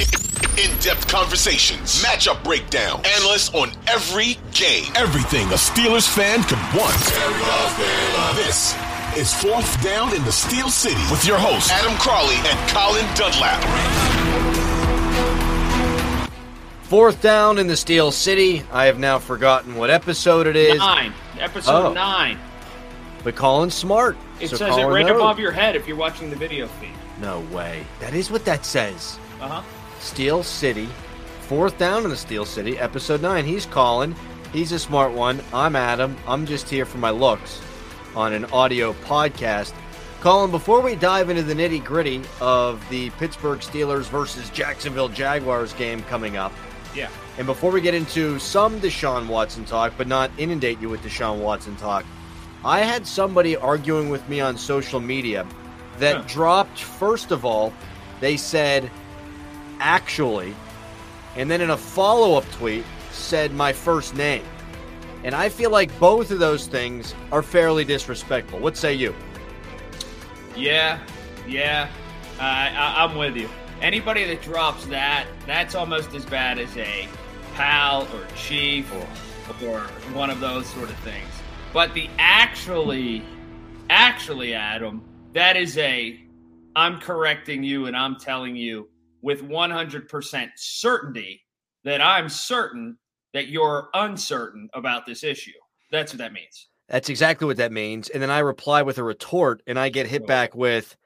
In-depth conversations, matchup breakdown, analysts on every game, everything a Steelers fan could want. This is Fourth Down in the Steel City with your hosts Adam Crowley and Colin Dunlap. Fourth down in the Steel City. I have now forgotten what episode it is. Nine. Episode Oh. nine. But Colin's smart. It so says it Colin right knows. above your head if you're watching the video feed. No way. That is what that says. Uh huh. Steel City. Fourth down in the Steel City, episode nine. He's calling. He's a smart one. I'm Adam. I'm just here for my looks on an audio podcast. Colin, before we dive into the nitty gritty of the Pittsburgh Steelers versus Jacksonville Jaguars game coming up, Yeah. And before we get into some Deshaun Watson talk, but not inundate you with Deshaun Watson talk, I had somebody arguing with me on social media that Huh. dropped, first of all, they said, actually, and then in a follow up tweet, said my first name. And I feel like both of those things are fairly disrespectful. What say you? Yeah. Yeah. I, I, I'm with you. Anybody that drops that, that's almost as bad as a pal or chief or one of those sort of things. But the actually, actually, Adam, that is a, I'm correcting you and I'm telling you with 100% certainty that I'm certain that you're uncertain about this issue. That's what that means. That's exactly what that means. And then I reply with a retort, and I get hit back with,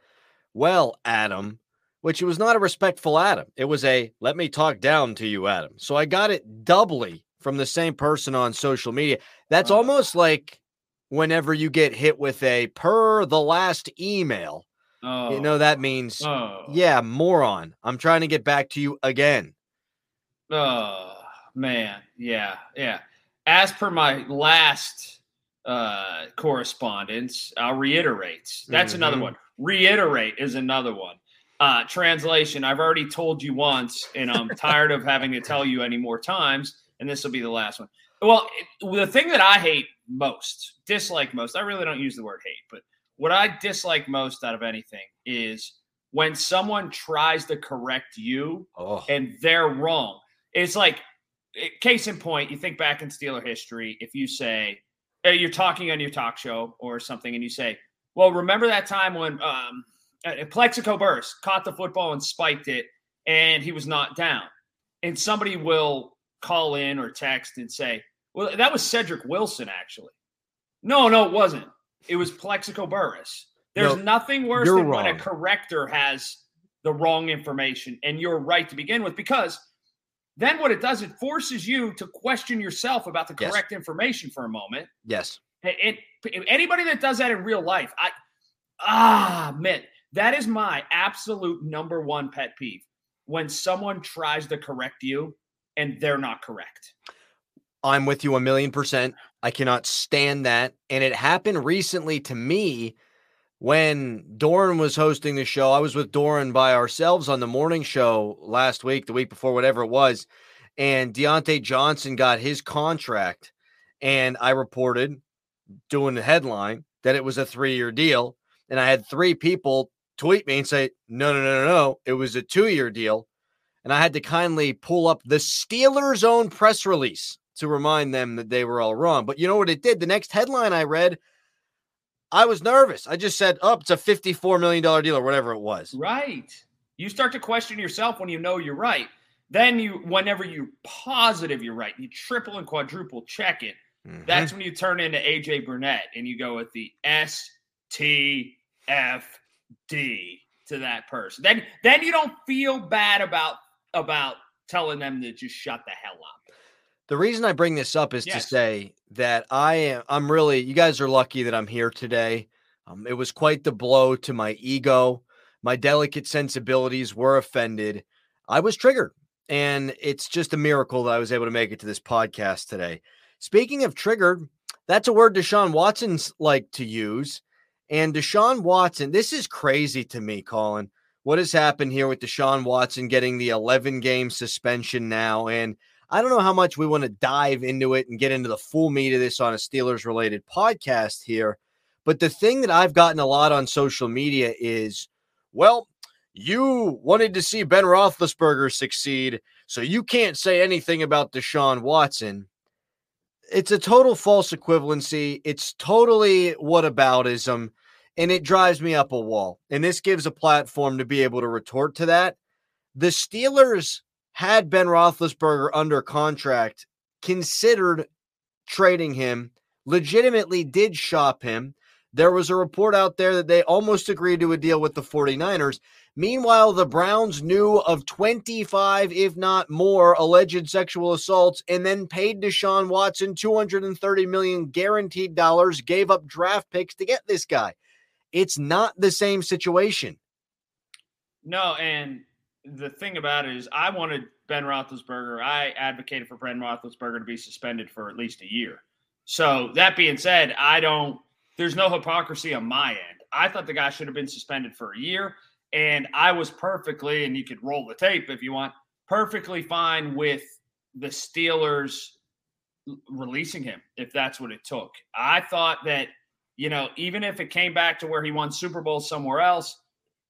Well, Adam, which was not a respectful Adam. It was a let me talk down to you, Adam. So I got it doubly from the same person on social media. That's Oh. almost like whenever you get hit with a per the last email, Oh, you know, that means, oh, yeah, moron. I'm trying to get back to you again. Oh man, yeah, yeah. As per my last uh correspondence, I'll reiterate. That's another Mhm. one. Reiterate is another one. Uh translation, I've already told you once, and I'm tired of having to tell you any more times, and this will be the last one. Well, the thing that I hate most, dislike most, I really don't use the word hate, but what I dislike most out of anything is when someone tries to correct you Oh, and they're wrong. It's like, eh, case in point, you think back in Steeler history, if you say, eh, you're talking on your talk show or something, and you say, well, remember that time when um, Plaxico Burress caught the football and spiked it, and he was not down. And somebody will call in or text and say, well, that was Cedrick Wilson, actually. No, no, it wasn't. It was Plaxico Burress. There's No, nothing worse than when a corrector has the wrong information, and you're right to begin with, because then what it does, it forces you to question yourself about the Yes. correct information for a moment. yes. It, it- anybody that does that in real life, I ah man, that is my absolute number one pet peeve. When someone tries to correct you and they're not correct. I'm with you a million percent. I cannot stand that. And it happened recently to me when Dorin was hosting the show. I was with Dorin by ourselves on the morning show last week, the week before, whatever it was. And Diontae Johnson got his contract. And I reported doing the headline that it was a three year deal. And I had three people tweet me and say, no, no, no, no, no. It was a two year deal. And I had to kindly pull up the Steelers' own press release to remind them that they were all wrong. But you know what it did? The next headline I read, I was nervous. I just said, oh, it's a $54 million deal or whatever it was. Right. You start to question yourself when you know you're right. Then you, whenever you're positive you're right, you triple and quadruple check it. Mm-hmm. That's when you turn into AJ Burnett and you go with the S T F D to that person. Then then you don't feel bad about about telling them to just shut the hell up. The reason I bring this up is yes. to say that I am I'm really you guys are lucky that I'm here today. Um, it was quite the blow to my ego. My delicate sensibilities were offended. I was triggered, and it's just a miracle that I was able to make it to this podcast today. Speaking of triggered, that's a word Deshaun Watson's like to use. And Deshaun Watson, this is crazy to me, Colin. What has happened here with Deshaun Watson getting the 11 game suspension now? And I don't know how much we want to dive into it and get into the full meat of this on a Steelers related podcast here. But the thing that I've gotten a lot on social media is, well, you wanted to see Ben Roethlisberger succeed, so you can't say anything about Deshaun Watson it's a total false equivalency. It's totally whataboutism, and it drives me up a wall. And this gives a platform to be able to retort to that. The Steelers had Ben Roethlisberger under contract, considered trading him, legitimately did shop him. There was a report out there that they almost agreed to a deal with the 49ers. Meanwhile, the Browns knew of 25, if not more, alleged sexual assaults and then paid Deshaun Watson 230 million guaranteed dollars, gave up draft picks to get this guy. It's not the same situation. No, and the thing about it is, I wanted Ben Roethlisberger. I advocated for Ben Roethlisberger to be suspended for at least a year. So that being said, I don't. There's no hypocrisy on my end. I thought the guy should have been suspended for a year. And I was perfectly, and you could roll the tape if you want, perfectly fine with the Steelers releasing him if that's what it took. I thought that, you know, even if it came back to where he won Super Bowl somewhere else,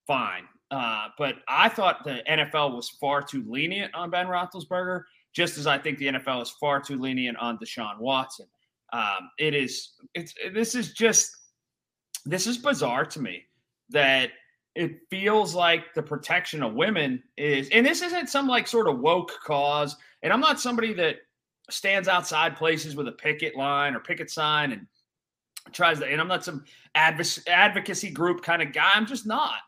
fine. Uh, but I thought the NFL was far too lenient on Ben Roethlisberger, just as I think the NFL is far too lenient on Deshaun Watson. Um, it is, it's, this is just, this is bizarre to me that it feels like the protection of women is, and this isn't some like sort of woke cause. And I'm not somebody that stands outside places with a picket line or picket sign and tries to, and I'm not some advocacy group kind of guy. I'm just not.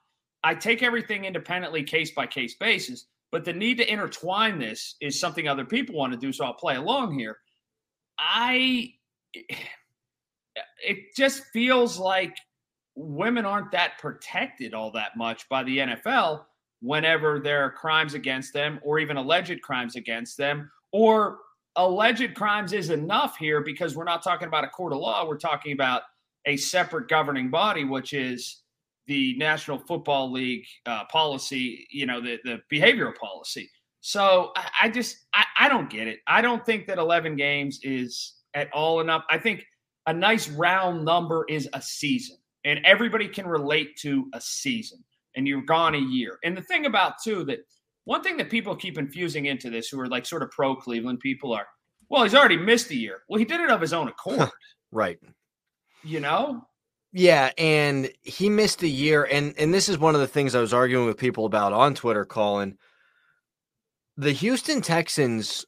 I take everything independently, case by case basis. But the need to intertwine this is something other people want to do. So I'll play along here. I, it just feels like women aren't that protected all that much by the NFL whenever there are crimes against them or even alleged crimes against them or alleged crimes is enough here because we're not talking about a court of law we're talking about a separate governing body which is the national football league uh, policy you know the, the behavioral policy so i, I just I, I don't get it i don't think that 11 games is at all enough i think a nice round number is a season and everybody can relate to a season and you're gone a year. And the thing about too that one thing that people keep infusing into this who are like sort of pro Cleveland people are, well, he's already missed a year. Well, he did it of his own accord. right. You know? Yeah, and he missed a year and and this is one of the things I was arguing with people about on Twitter, Colin. The Houston Texans,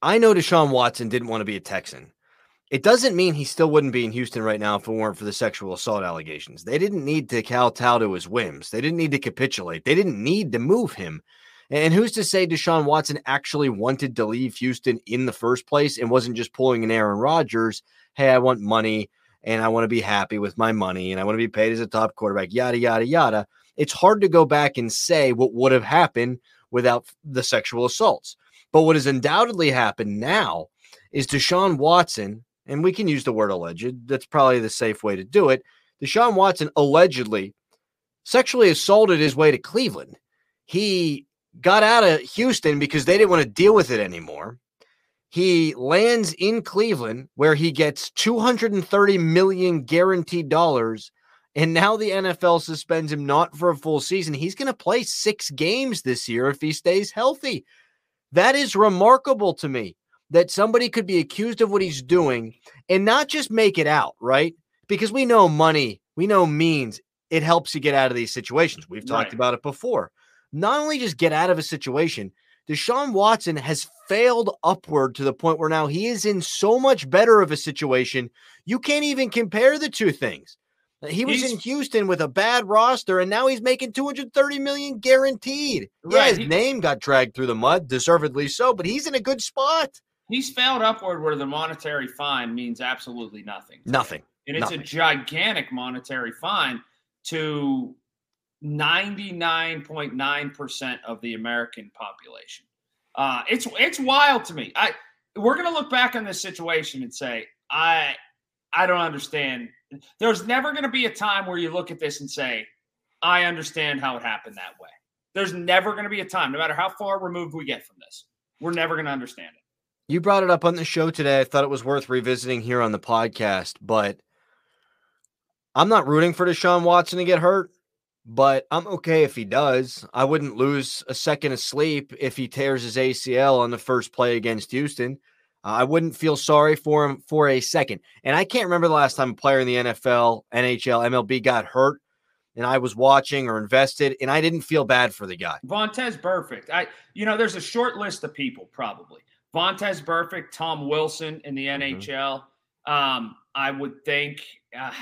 I know Deshaun Watson didn't want to be a Texan. It doesn't mean he still wouldn't be in Houston right now if it weren't for the sexual assault allegations. They didn't need to kowtow to his whims. They didn't need to capitulate. They didn't need to move him. And who's to say Deshaun Watson actually wanted to leave Houston in the first place and wasn't just pulling an Aaron Rodgers? Hey, I want money and I want to be happy with my money and I want to be paid as a top quarterback, yada, yada, yada. It's hard to go back and say what would have happened without the sexual assaults. But what has undoubtedly happened now is Deshaun Watson, and we can use the word alleged. That's probably the safe way to do it. Deshaun Watson allegedly sexually assaulted his way to Cleveland. He got out of Houston because they didn't want to deal with it anymore. He lands in Cleveland where he gets 230 million guaranteed dollars and now the NFL suspends him not for a full season. He's going to play 6 games this year if he stays healthy. That is remarkable to me that somebody could be accused of what he's doing and not just make it out, right? Because we know money, we know means it helps you get out of these situations. We've talked right. about it before. Not only just get out of a situation, Deshaun Watson has failed upward to the point where now he is in so much better of a situation. You can't even compare the two things. He was he's, in Houston with a bad roster, and now he's making 230 million guaranteed. Right, yeah, his he, name got dragged through the mud, deservedly so, but he's in a good spot. He's failed upward where the monetary fine means absolutely nothing. Nothing. And it's nothing. a gigantic monetary fine to 99.9% of the American population. Uh, it's it's wild to me. I we're gonna look back on this situation and say, I I don't understand. There's never gonna be a time where you look at this and say, I understand how it happened that way. There's never gonna be a time, no matter how far removed we get from this, we're never gonna understand it. You brought it up on the show today. I thought it was worth revisiting here on the podcast, but I'm not rooting for Deshaun Watson to get hurt, but I'm okay if he does. I wouldn't lose a second of sleep if he tears his ACL on the first play against Houston. Uh, I wouldn't feel sorry for him for a second. And I can't remember the last time a player in the NFL, NHL, MLB got hurt and I was watching or invested and I didn't feel bad for the guy. Vontaze Burfict. I you know, there's a short list of people probably. Vontaze Burfict, Tom Wilson in the mm-hmm. NHL. Um, I would think uh,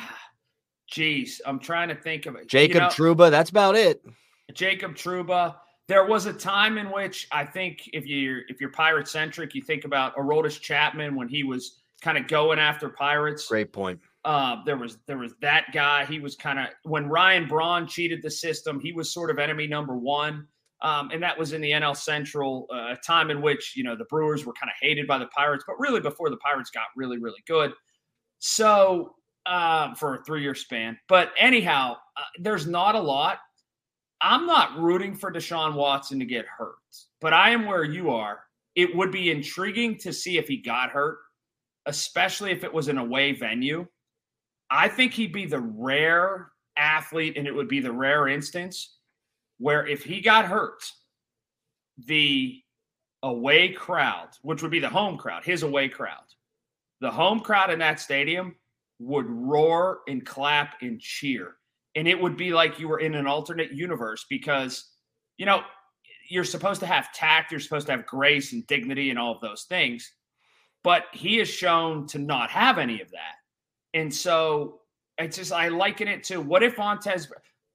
Jeez, I'm trying to think of it. Jacob you know, Trouba, that's about it. Jacob Trouba. There was a time in which I think if you're if you're pirate centric, you think about Aroldis Chapman when he was kind of going after pirates. Great point. Uh, there was there was that guy. He was kind of when Ryan Braun cheated the system. He was sort of enemy number one, um, and that was in the NL Central, uh, a time in which you know the Brewers were kind of hated by the Pirates, but really before the Pirates got really really good. So uh, for a three year span. But anyhow, uh, there's not a lot. I'm not rooting for Deshaun Watson to get hurt, but I am where you are. It would be intriguing to see if he got hurt, especially if it was an away venue. I think he'd be the rare athlete, and it would be the rare instance where if he got hurt, the away crowd, which would be the home crowd, his away crowd, the home crowd in that stadium would roar and clap and cheer. And it would be like you were in an alternate universe because, you know, you're supposed to have tact, you're supposed to have grace and dignity and all of those things. But he is shown to not have any of that. And so it's just, I liken it to what if Montez,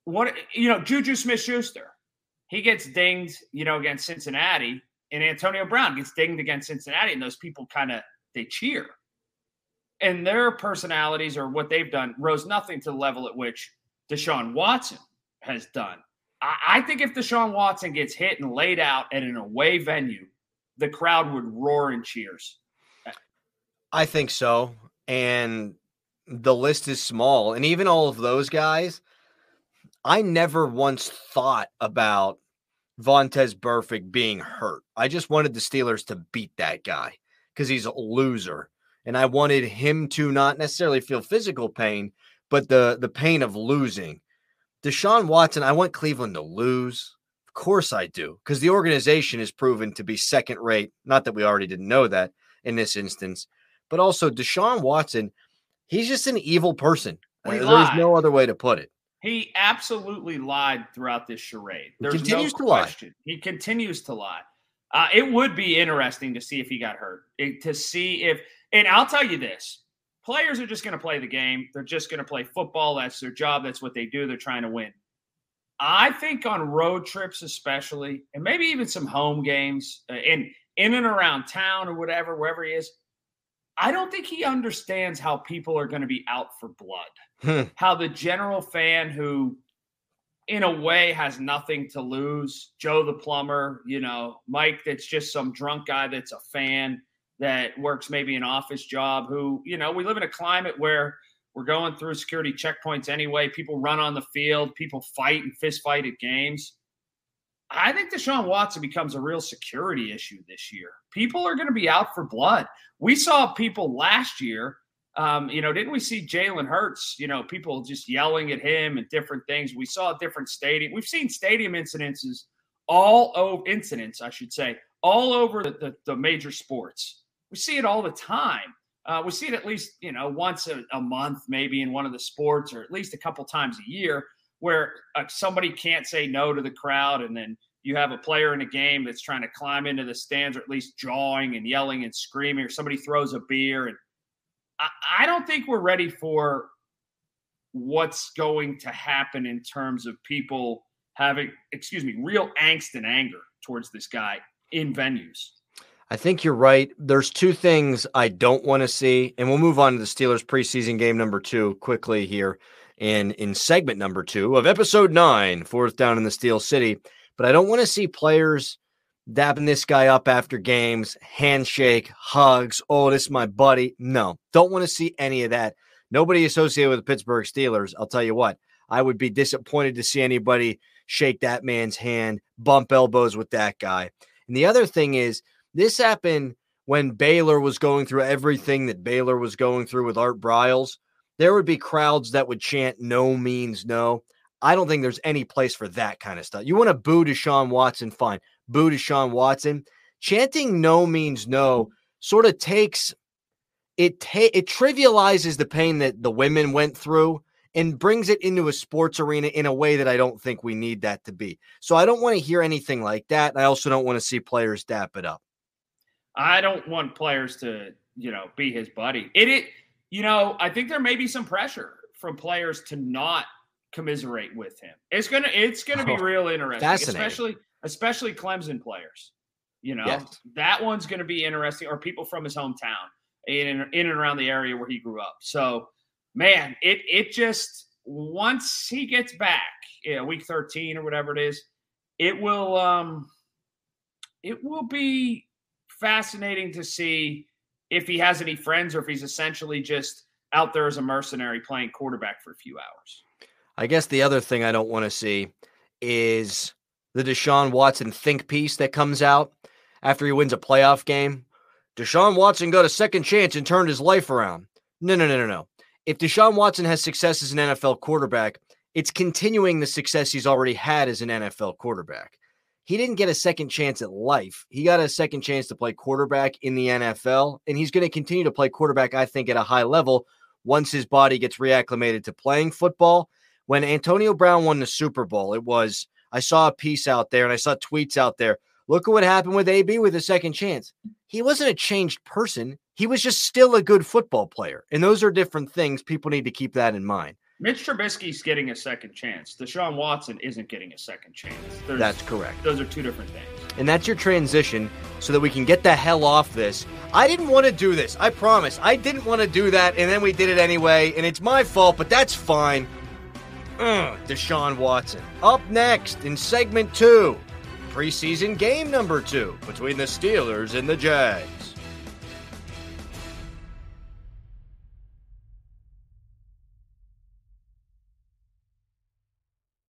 what, you know, Juju Smith Schuster, he gets dinged, you know, against Cincinnati, and Antonio Brown gets dinged against Cincinnati, and those people kind of, they cheer and their personalities or what they've done rose nothing to the level at which Deshaun Watson has done. I, I think if Deshaun Watson gets hit and laid out at an away venue, the crowd would roar in cheers. I think so. And the list is small. And even all of those guys, I never once thought about Vontaze Burfict being hurt. I just wanted the Steelers to beat that guy because he's a loser and I wanted him to not necessarily feel physical pain, but the the pain of losing. Deshaun Watson, I want Cleveland to lose. Of course I do, because the organization is proven to be second rate. Not that we already didn't know that in this instance, but also Deshaun Watson, he's just an evil person. There's no other way to put it. He absolutely lied throughout this charade. There's he continues no to question. lie. He continues to lie. Uh, it would be interesting to see if he got hurt, it, to see if and I'll tell you this players are just going to play the game. They're just going to play football. That's their job. That's what they do. They're trying to win. I think on road trips, especially, and maybe even some home games uh, in in and around town or whatever, wherever he is, I don't think he understands how people are going to be out for blood. Hmm. How the general fan who in a way, has nothing to lose. Joe the plumber, you know, Mike, that's just some drunk guy that's a fan that works maybe an office job. Who, you know, we live in a climate where we're going through security checkpoints anyway. People run on the field, people fight and fist fight at games. I think Deshaun Watson becomes a real security issue this year. People are going to be out for blood. We saw people last year. Um, you know, didn't we see Jalen Hurts? You know, people just yelling at him and different things. We saw different stadium. We've seen stadium incidences all over incidents, I should say, all over the, the, the major sports. We see it all the time. Uh, we see it at least, you know, once a, a, month, maybe in one of the sports, or at least a couple times a year, where uh, somebody can't say no to the crowd, and then you have a player in a game that's trying to climb into the stands, or at least jawing and yelling and screaming, or somebody throws a beer, and I, I don't think we're ready for what's going to happen in terms of people having, excuse me, real angst and anger towards this guy in venues. I think you're right. There's two things I don't want to see, and we'll move on to the Steelers preseason game number two quickly here in in segment number two of episode nine, fourth down in the Steel City. But I don't want to see players dabbing this guy up after games, handshake, hugs. Oh, this is my buddy. No, don't want to see any of that. Nobody associated with the Pittsburgh Steelers. I'll tell you what, I would be disappointed to see anybody shake that man's hand, bump elbows with that guy. And the other thing is, this happened when Baylor was going through everything that Baylor was going through with Art Briles. There would be crowds that would chant no means no. I don't think there's any place for that kind of stuff. You want to boo Deshaun Watson, fine. Boo Deshaun Watson. Chanting no means no sort of takes it ta- it trivializes the pain that the women went through and brings it into a sports arena in a way that I don't think we need that to be. So I don't want to hear anything like that. I also don't want to see players dap it up. I don't want players to, you know, be his buddy. It, it you know, I think there may be some pressure from players to not commiserate with him. It's gonna it's gonna be oh, real interesting, especially especially Clemson players. You know, yes. that one's gonna be interesting, or people from his hometown in in and around the area where he grew up. So, man, it it just once he gets back, yeah, week thirteen or whatever it is, it will um it will be fascinating to see if he has any friends or if he's essentially just out there as a mercenary playing quarterback for a few hours. I guess the other thing I don't want to see is the Deshaun Watson think piece that comes out after he wins a playoff game. Deshaun Watson got a second chance and turned his life around. No, no, no, no, no. If Deshaun Watson has success as an NFL quarterback, it's continuing the success he's already had as an NFL quarterback he didn't get a second chance at life. He got a second chance to play quarterback in the NFL, and he's going to continue to play quarterback, I think, at a high level once his body gets reacclimated to playing football. When Antonio Brown won the Super Bowl, it was I saw a piece out there and I saw tweets out there. Look at what happened with AB with a second chance. He wasn't a changed person. He was just still a good football player. And those are different things. People need to keep that in mind. Mitch Trubisky's getting a second chance. Deshaun Watson isn't getting a second chance. There's, that's correct. Those are two different things. And that's your transition so that we can get the hell off this. I didn't want to do this. I promise. I didn't want to do that, and then we did it anyway, and it's my fault, but that's fine. Ugh, Deshaun Watson. Up next in segment two, preseason game number two between the Steelers and the Jags.